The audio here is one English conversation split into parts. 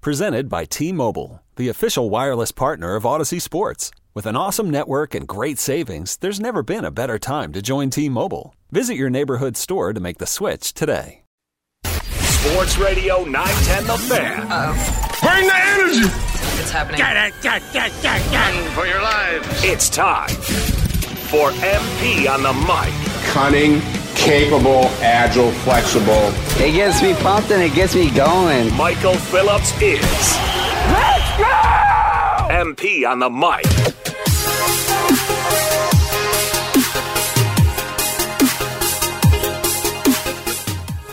Presented by T Mobile, the official wireless partner of Audacy Sports. With an awesome network and great savings, there's never been a better time to join T Mobile. Visit your neighborhood store to make the switch today. Sports Radio 910 The Fan. Bring the energy. It's happening. Run mm, for your lives. It's time for MP on the mic. Cunning, capable, agile, flexible. It gets me pumped and it gets me going. Michael Phillips is. Let's go! MP on the mic.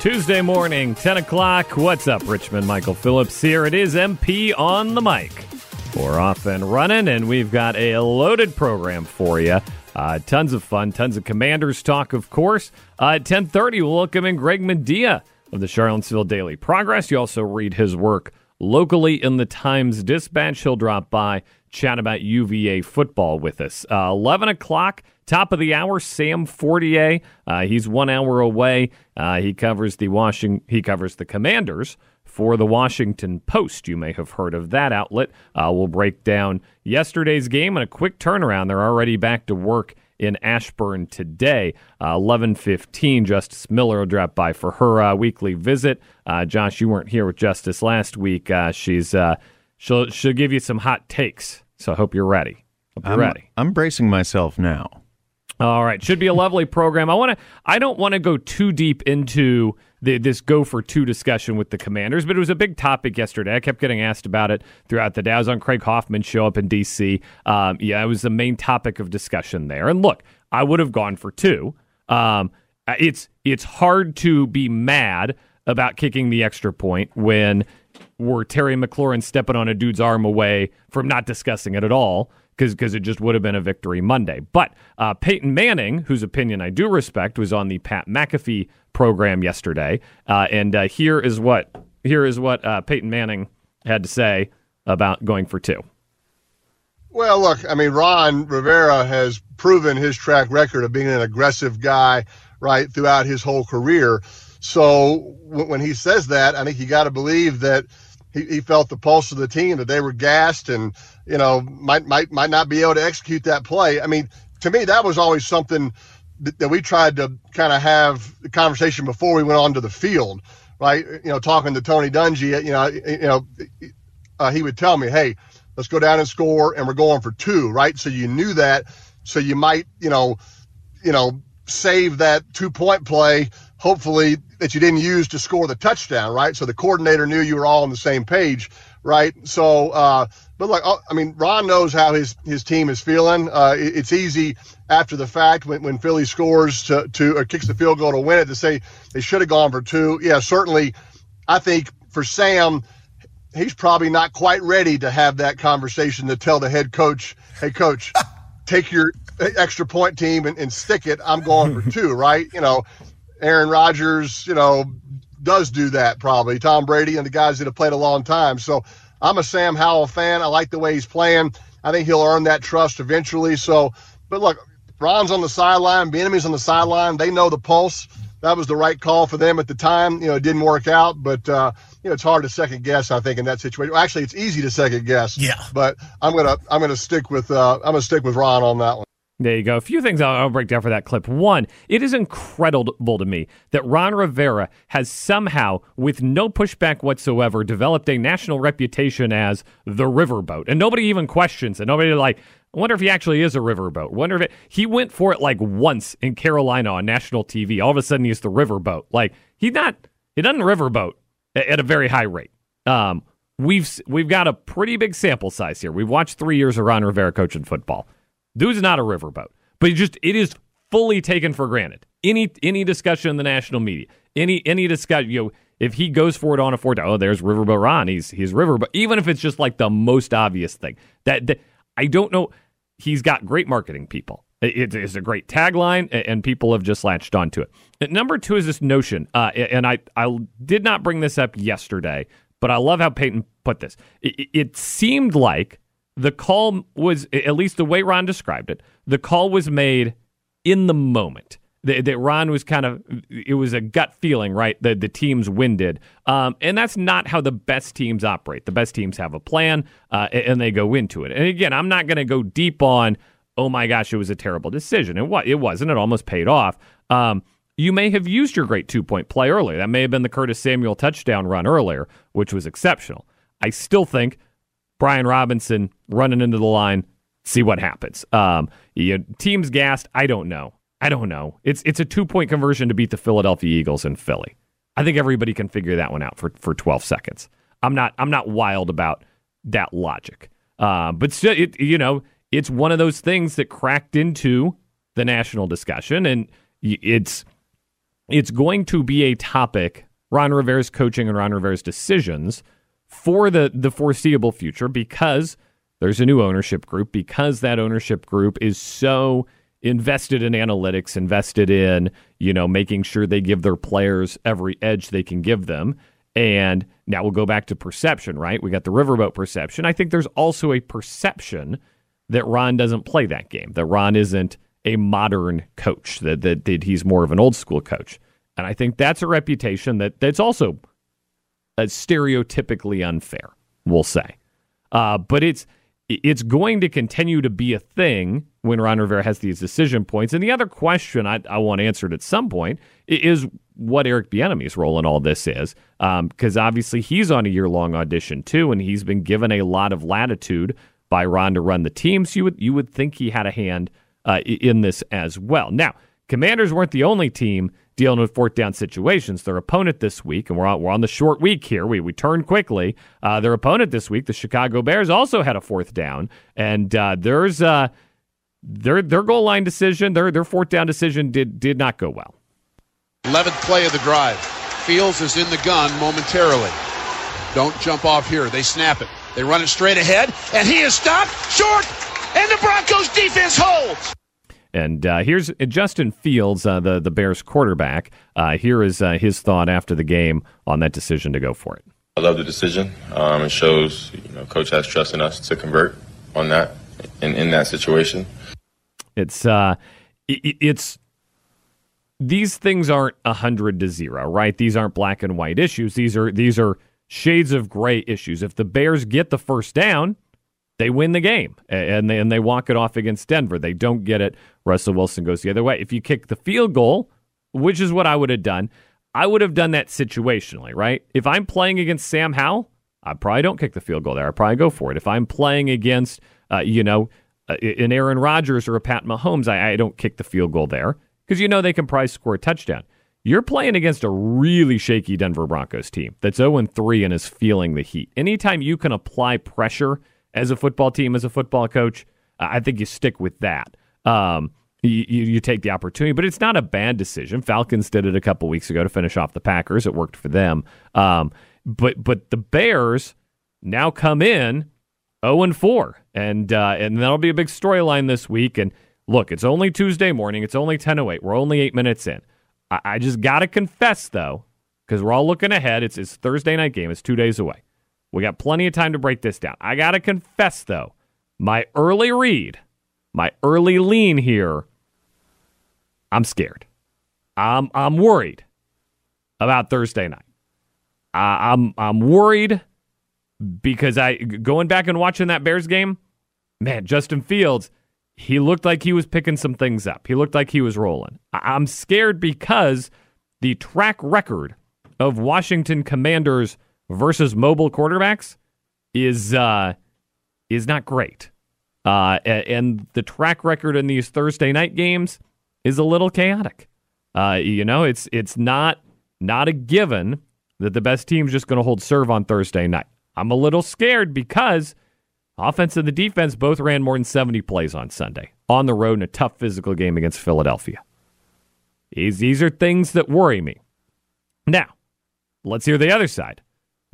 Tuesday morning, 10 o'clock. What's up, Richmond? Michael Phillips here. It is MP on the mic. We're off and running, and we've got a loaded program for you. Uh, tons of fun, tons of Commanders talk, of course. Uh, at 10.30, we'll welcome in Greg Madia of the Charlottesville Daily Progress. You also read his work locally in the Times Dispatch. He'll drop by, chat about UVA football with us. Uh, 11 o'clock, top of the hour, Sam Fortier. Uh, he's one hour away. Uh, he covers the Washington. He covers the Commanders for the Washington Post. You may have heard of that outlet. Uh, we'll break down yesterday's game and a quick turnaround. They're already back to work in Ashburn today. Uh, 11:15. Justice Miller will drop by for her uh, weekly visit. Uh, Josh, you weren't here with Justice last week. Uh, she's uh, she'll she'll give you some hot takes. So I hope you're ready. Hope you're I'm, ready. I'm bracing myself now. All right, should be a lovely program. I want to. I don't want to go too deep into the, this go for two discussion with the Commanders, but it was a big topic yesterday. I kept getting asked about it throughout the day. I was on Craig Hoffman's show up in D.C. Um, yeah, it was the main topic of discussion there. And look, I would have gone for two. Um, it's it's hard to be mad about kicking the extra point when we're Terry McLaurin stepping on a dude's arm away from not discussing it at all because it just would have been a victory Monday. But uh, Peyton Manning, whose opinion I do respect, was on the Pat McAfee program yesterday, uh, and uh, here is what here is what uh, Peyton Manning had to say about going for two. Well, look, I mean, Ron Rivera has proven his track record of being an aggressive guy, right, throughout his whole career. So when he says that, I think you got to believe that he, he felt the pulse of the team, that they were gassed and, you know, might, might, might not be able to execute that play. I mean, to me, that was always something that, that we tried to kind of have the conversation before we went on to the field, right? You know, talking to Tony Dungy, you know, you know, uh, he would tell me, hey, let's go down and score, and we're going for two, right? So you knew that, so you might, you know, you know, save that two point play, hopefully that you didn't use to score the touchdown, right? So the coordinator knew you were all on the same page, right? So, uh, but like, I mean, Ron knows how his his team is feeling. Uh, it, it's easy after the fact when, when Philly scores to to or kicks the field goal to win it to say they should have gone for two. Yeah, certainly. I think for Sam, he's probably not quite ready to have that conversation to tell the head coach, "Hey, coach, take your extra point team and, and stick it. I'm going for two, right? You know, Aaron Rodgers, you know, does do that probably. Tom Brady and the guys that have played a long time. So I'm a Sam Howell fan. I like the way he's playing. I think he'll earn that trust eventually. So, but look, Ron's on the sideline, Bieniemy's on the sideline. They know the pulse. That was the right call for them at the time. You know, it didn't work out, but uh, you know, it's hard to second guess. I think in that situation. Well, actually, it's easy to second guess. Yeah. But I'm gonna I'm gonna stick with uh, I'm gonna stick with Ron on that one. There you go. A few things I'll, I'll, break down for that clip. One, it is incredible to me that Ron Rivera has somehow, with no pushback whatsoever, developed a national reputation as the riverboat. And nobody even questions it. Nobody like, I wonder if he actually is a riverboat. Wonder if it, he went for it like once in Carolina on national TV. All of a sudden, he's the riverboat. Like he's not. He doesn't riverboat at, at a very high rate. Um, we've we've got a pretty big sample size here. We've watched three years of Ron Rivera coaching football. Dude's not a riverboat, but just it is fully taken for granted. Any any discussion in the national media, any any discussion, you know, if he goes for it on a down, oh, there's Riverboat Ron. He's he's Riverboat. Even if it's just like the most obvious thing that, that I don't know. He's got great marketing people. It is a great tagline, and people have just latched onto it. Number two is this notion, uh, and I, I did not bring this up yesterday, but I love how Peyton put this. It, it seemed like the call was, at least the way Ron described it, the call was made in the moment. That, that Ron was kind of, it was a gut feeling, right? That the team's winded. Um, and that's not how the best teams operate. The best teams have a plan uh, and they go into it. And again, I'm not going to go deep on, oh my gosh, it was a terrible decision. And what it wasn't. It almost paid off. Um, you may have used your great two point play earlier. That may have been the Curtis Samuel touchdown run earlier, which was exceptional. I still think Brian Robinson running into the line, see what happens. Um, you, teams gassed. I don't know. I don't know. It's it's a two point conversion to beat the Philadelphia Eagles in Philly. I think everybody can figure that one out for, for 12 seconds. I'm not I'm not wild about that logic. Uh, but still, it, you know, it's one of those things that cracked into the national discussion, and it's it's going to be a topic. Ron Rivera's coaching and Ron Rivera's decisions for the the foreseeable future because there's a new ownership group because that ownership group is so invested in analytics, invested in, you know, making sure they give their players every edge they can give them. And now we'll go back to perception, right? We got the riverboat perception. I think there's also a perception that Ron doesn't play that game, that Ron isn't a modern coach, that, that, that he's more of an old school coach. And I think that's a reputation that that's also uh, stereotypically unfair, we'll say. Uh, but it's it's going to continue to be a thing when Ron Rivera has these decision points. And the other question I, I want answered at some point is what Eric Bieniemy's role in all this is, because um, obviously he's on a year long audition too, and he's been given a lot of latitude by Ron to run the team. So you would you would think he had a hand uh, in this as well. Now, Commanders weren't the only team dealing with fourth down situations. Their opponent this week, and we're on, we're on the short week here. We we turn quickly. Uh, their opponent this week, the Chicago Bears, also had a fourth down, and uh, there's uh, their their goal line decision, their their fourth down decision did did not go well. Eleventh play of the drive. Fields is in the gun momentarily. Don't jump off here. They snap it. They run it straight ahead, and he is stopped short, and the Broncos defense holds. And uh, here's Justin Fields, uh, the the Bears quarterback. Uh, here is uh, his thought after the game on that decision to go for it. I love the decision. Um, it shows you know coach has trust in us to convert on that in in that situation. It's uh, it, it's these things aren't a hundred to zero, right? These aren't black and white issues. These are these are shades of gray issues. If the Bears get the first down, they win the game and they, and they walk it off against Denver. They don't get it. Russell Wilson goes the other way. If you kick the field goal, which is what I would have done, I would have done that situationally, right? If I'm playing against Sam Howell, I probably don't kick the field goal there. I probably go for it. If I'm playing against, uh, you know, uh, an Aaron Rodgers or a Pat Mahomes, I, I don't kick the field goal there because you know they can probably score a touchdown. You're playing against a really shaky Denver Broncos team that's 0 3 and is feeling the heat. Anytime you can apply pressure as a football team, as a football coach, I think you stick with that. Um, you, you, take the opportunity, but it's not a bad decision. Falcons did it a couple weeks ago to finish off the Packers. It worked for them. Um, but but the Bears now come in 0 and 4, and uh, and that'll be a big storyline this week. And look, it's only Tuesday morning. It's only 10:08. We're only eight minutes in. I, I just gotta confess though, because we're all looking ahead. It's it's Thursday night game. It's two days away. We got plenty of time to break this down. I got to confess, though, my early read, my early lean here, I'm scared. I'm, I'm worried about Thursday night. Uh, I'm, I'm worried because I going back and watching that Bears game, man, Justin Fields, he looked like he was picking some things up. He looked like he was rolling. I'm scared because the track record of Washington Commanders – versus mobile quarterbacks is uh, is not great. Uh, and the track record in these Thursday night games is a little chaotic. Uh, you know, it's it's not not a given that the best team's just going to hold serve on Thursday night. I'm a little scared because offense and the defense both ran more than 70 plays on Sunday on the road in a tough physical game against Philadelphia. These, these are things that worry me. Now, let's hear the other side.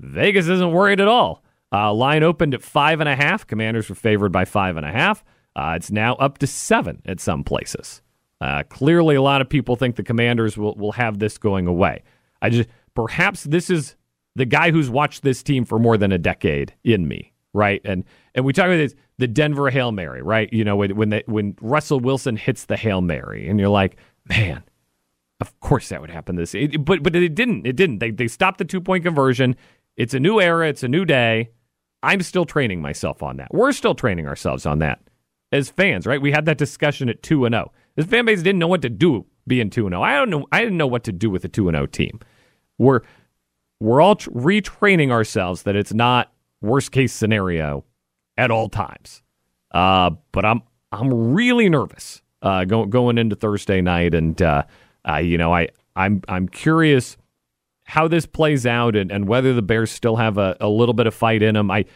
Vegas isn't worried at all. Uh, line opened at five and a half. Commanders were favored by five and a half. Uh, it's now up to seven at some places. Uh, clearly, a lot of people think the Commanders will, will have this going away. I just perhaps this is the guy who's watched this team for more than a decade in me, right? And and we talk about this, the Denver hail mary, right? You know when when, they, when Russell Wilson hits the hail mary, and you're like, man, of course that would happen. This, it, but but it didn't. It didn't. They they stopped the two point conversion. It's a new era. It's a new day. I'm still training myself on that. We're still training ourselves on that as fans, right? We had that discussion at two and zero. This fan base didn't know what to do being two and zero. I don't know. I didn't know what to do with a two and zero team. We're we're all retraining ourselves that it's not worst case scenario at all times. Uh, but I'm I'm really nervous uh, going going into Thursday night, and uh, you know I I'm I'm curious how this plays out and, and whether the Bears still have a, a little bit of fight in them. I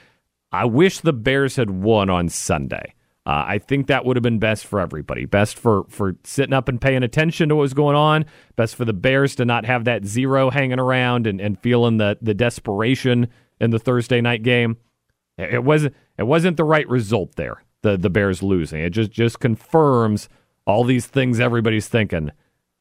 I wish the Bears had won on Sunday. Uh, I think that would have been best for everybody. Best for, for sitting up and paying attention to what was going on. Best for the Bears to not have that zero hanging around and, and feeling the, the desperation in the Thursday night game. It wasn't it wasn't the right result there. The the Bears losing. It just just confirms all these things everybody's thinking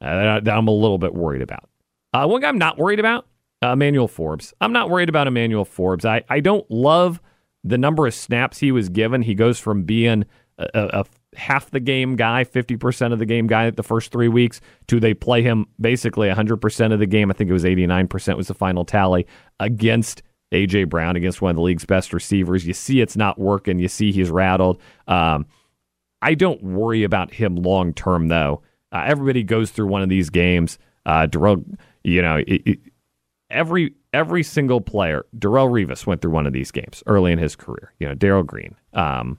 uh, that I'm a little bit worried about. Uh, one guy I'm not worried about, uh, Emmanuel Forbes. I'm not worried about Emmanuel Forbes. I, I don't love the number of snaps he was given. He goes from being a, a, a half the game guy, 50% of the game guy at the first three weeks, to they play him basically 100% of the game. I think it was 89% was the final tally against A.J. Brown, against one of the league's best receivers. You see it's not working. You see he's rattled. Um, I don't worry about him long term, though. Uh, everybody goes through one of these games. Uh, Darrell, you know, it, it, every every single player. Darrelle Revis went through one of these games early in his career. You know, Darrell Green. Um,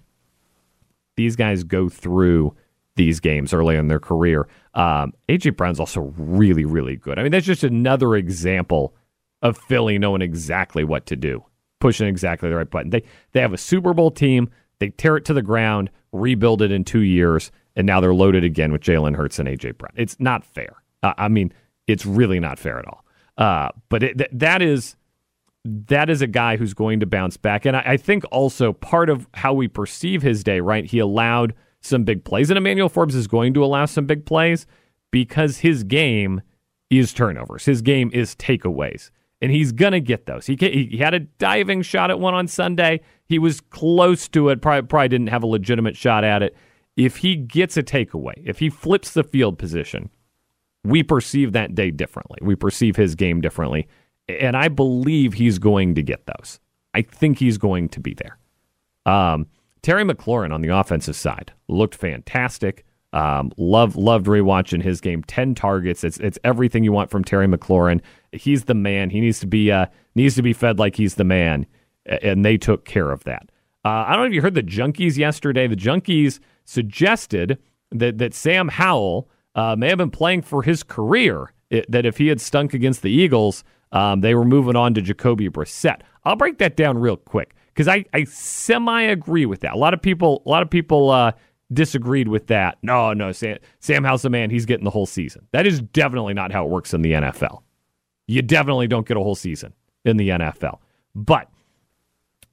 these guys go through these games early in their career. Um, AJ Brown's also really, really good. I mean, that's just another example of Philly knowing exactly what to do, pushing exactly the right button. They they have a Super Bowl team. They tear it to the ground, rebuild it in two years, and now they're loaded again with Jalen Hurts and AJ Brown. It's not fair. Uh, I mean, it's really not fair at all. Uh, but it, th- that is that is a guy who's going to bounce back, and I, I, think also part of how we perceive his day. Right, he allowed some big plays, and Emmanuel Forbes is going to allow some big plays because his game is turnovers. His game is takeaways, and he's gonna get those. He he had a diving shot at one on Sunday. He was close to it. Probably, probably didn't have a legitimate shot at it. If he gets a takeaway, if he flips the field position we perceive that day differently. We perceive his game differently. And I believe he's going to get those. I think he's going to be there. Um, Terry McLaurin on the offensive side looked fantastic. Um, love loved rewatching his game. Ten targets. It's it's everything you want from Terry McLaurin. He's the man. He needs to be uh, needs to be fed like he's the man, and they took care of that. Uh, I don't know if you heard the Junkies yesterday. The Junkies suggested that that Sam Howell uh, may have been playing for his career. It, that if he had stunk against the Eagles, um, they were moving on to Jacoby Brissett. I'll break that down real quick because I, I semi agree with that. A lot of people, a lot of people uh, disagreed with that. No, no, Sam, Sam Howell's the man. He's getting the whole season. That is definitely not how it works in the NFL. You definitely don't get a whole season in the NFL. But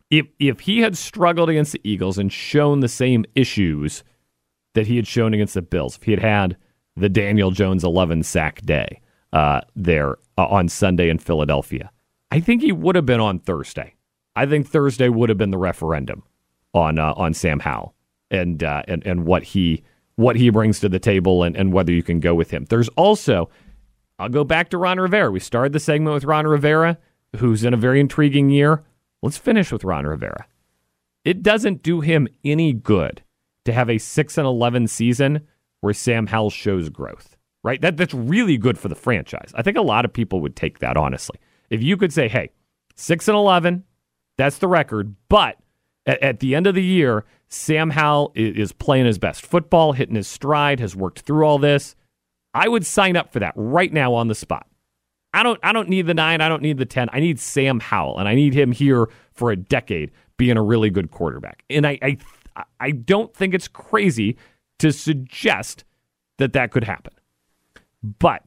if if he had struggled against the Eagles and shown the same issues that he had shown against the Bills, if he had had the Daniel Jones 11 sack day uh, there uh, on Sunday in Philadelphia. I think he would have been on Thursday. I think Thursday would have been the referendum on uh, on Sam Howell and uh, and and what he what he brings to the table and, and whether you can go with him. There's also I'll go back to Ron Rivera. We started the segment with Ron Rivera, who's in a very intriguing year. Let's finish with Ron Rivera. It doesn't do him any good to have a 6 and 11 season where Sam Howell shows growth, right? That that's really good for the franchise. I think a lot of people would take that honestly. If you could say, "Hey, 6 and 11, that's the record, but at, at the end of the year, Sam Howell is, is playing his best football, hitting his stride, has worked through all this." I would sign up for that right now on the spot. I don't I don't need the 9, I don't need the 10. I need Sam Howell and I need him here for a decade being a really good quarterback. And I I I don't think it's crazy to suggest that that could happen. But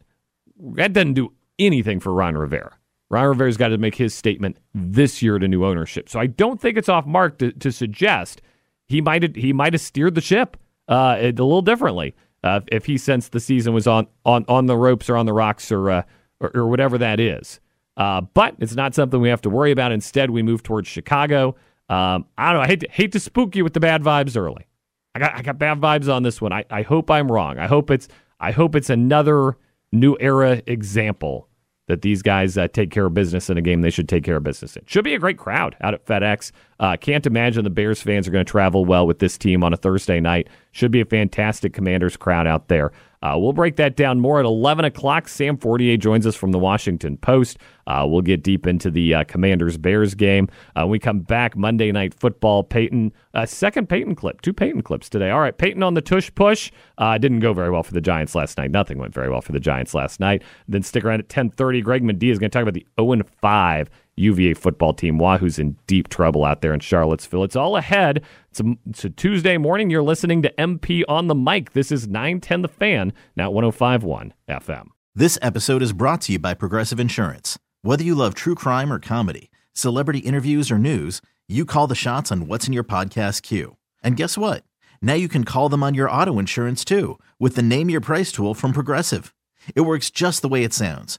that doesn't do anything for Ron Rivera. Ron Rivera's got to make his statement this year to new ownership. So I don't think it's off mark to, to suggest he might have, he might have steered the ship uh, a little differently uh, if he sensed the season was on, on, on the ropes or on the rocks or, uh, or, or, whatever that is. Uh, but it's not something we have to worry about. Instead, we move towards Chicago. Um, I don't know. I hate to, hate to spook you with the bad vibes early. I got I got bad vibes on this one. I, I hope I'm wrong. I hope it's I hope it's another new era example that these guys uh, take care of business in a game they should take care of business in. Should be a great crowd out at FedEx. Uh, can't imagine the Bears fans are going to travel well with this team on a Thursday night. Should be a fantastic Commanders crowd out there. Uh, we'll break that down more at 11 o'clock. Sam Fortier joins us from the Washington Post. Uh, we'll get deep into the uh, Commanders Bears game. Uh, we come back Monday Night Football. Peyton, uh, second Peyton clip, two Peyton clips today. All right, Peyton on the tush push. Uh, didn't go very well for the Giants last night. Nothing went very well for the Giants last night. Then stick around at 10:30. Greg Madia is going to talk about the 0 5 UVA football team. Wahoo's in deep trouble out there in Charlottesville. It's all ahead. It's a, it's a, Tuesday morning. You're listening to MP on the mic. This is 910 The Fan, now 1051 FM. This episode is brought to you by Progressive Insurance. Whether you love true crime or comedy, celebrity interviews or news, you call the shots on what's in your podcast queue. And guess what? Now you can call them on your auto insurance too with the Name Your Price tool from Progressive. It works just the way it sounds